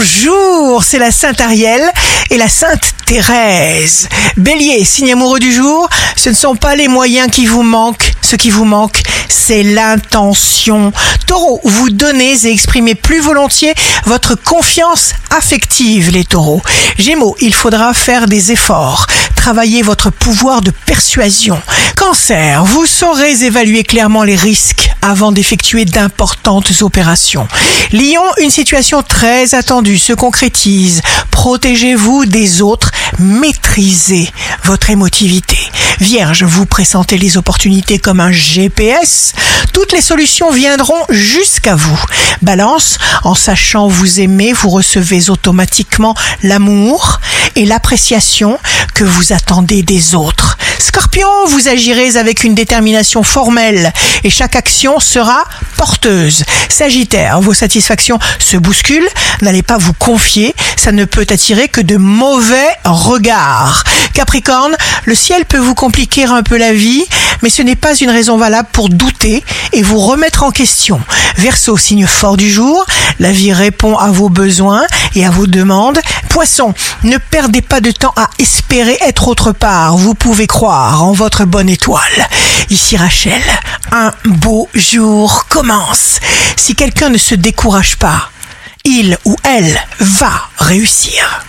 bonjour, c'est la Sainte Ariel et la Sainte Thérèse. Bélier, signe amoureux du jour, ce ne sont pas les moyens qui vous manquent, ce qui vous manque, c'est l'intention. Taureau, vous donnez et exprimez plus volontiers votre confiance affective, les taureaux. Gémeaux, il faudra faire des efforts, travailler votre pouvoir de persuasion. Cancer, vous saurez évaluer clairement les risques avant d'effectuer d'importantes opérations. Lion, une situation très attendue se concrétise. Protégez-vous des autres, maîtrisez votre émotivité. Vierge, vous pressentez les opportunités comme un GPS. Toutes les solutions viendront jusqu'à vous. Balance, en sachant vous aimer, vous recevez automatiquement l'amour et l'appréciation que vous attendez des autres. Scorpion, vous agirez avec une détermination formelle et chaque action sera porteuse. Sagittaire, vos satisfactions se bousculent, n'allez pas vous confier, ça ne peut attirer que de mauvais regards. Capricorne, le ciel peut vous compliquer un peu la vie, mais ce n'est pas une raison valable pour douter et vous remettre en question. Verseau, signe fort du jour, la vie répond à vos besoins et à vos demandes. Poisson, ne perdez pas de temps à espérer être autre part. Vous pouvez croire en votre bonne étoile. Ici Rachel, un beau jour commence. Si quelqu'un ne se décourage pas, il ou elle va réussir.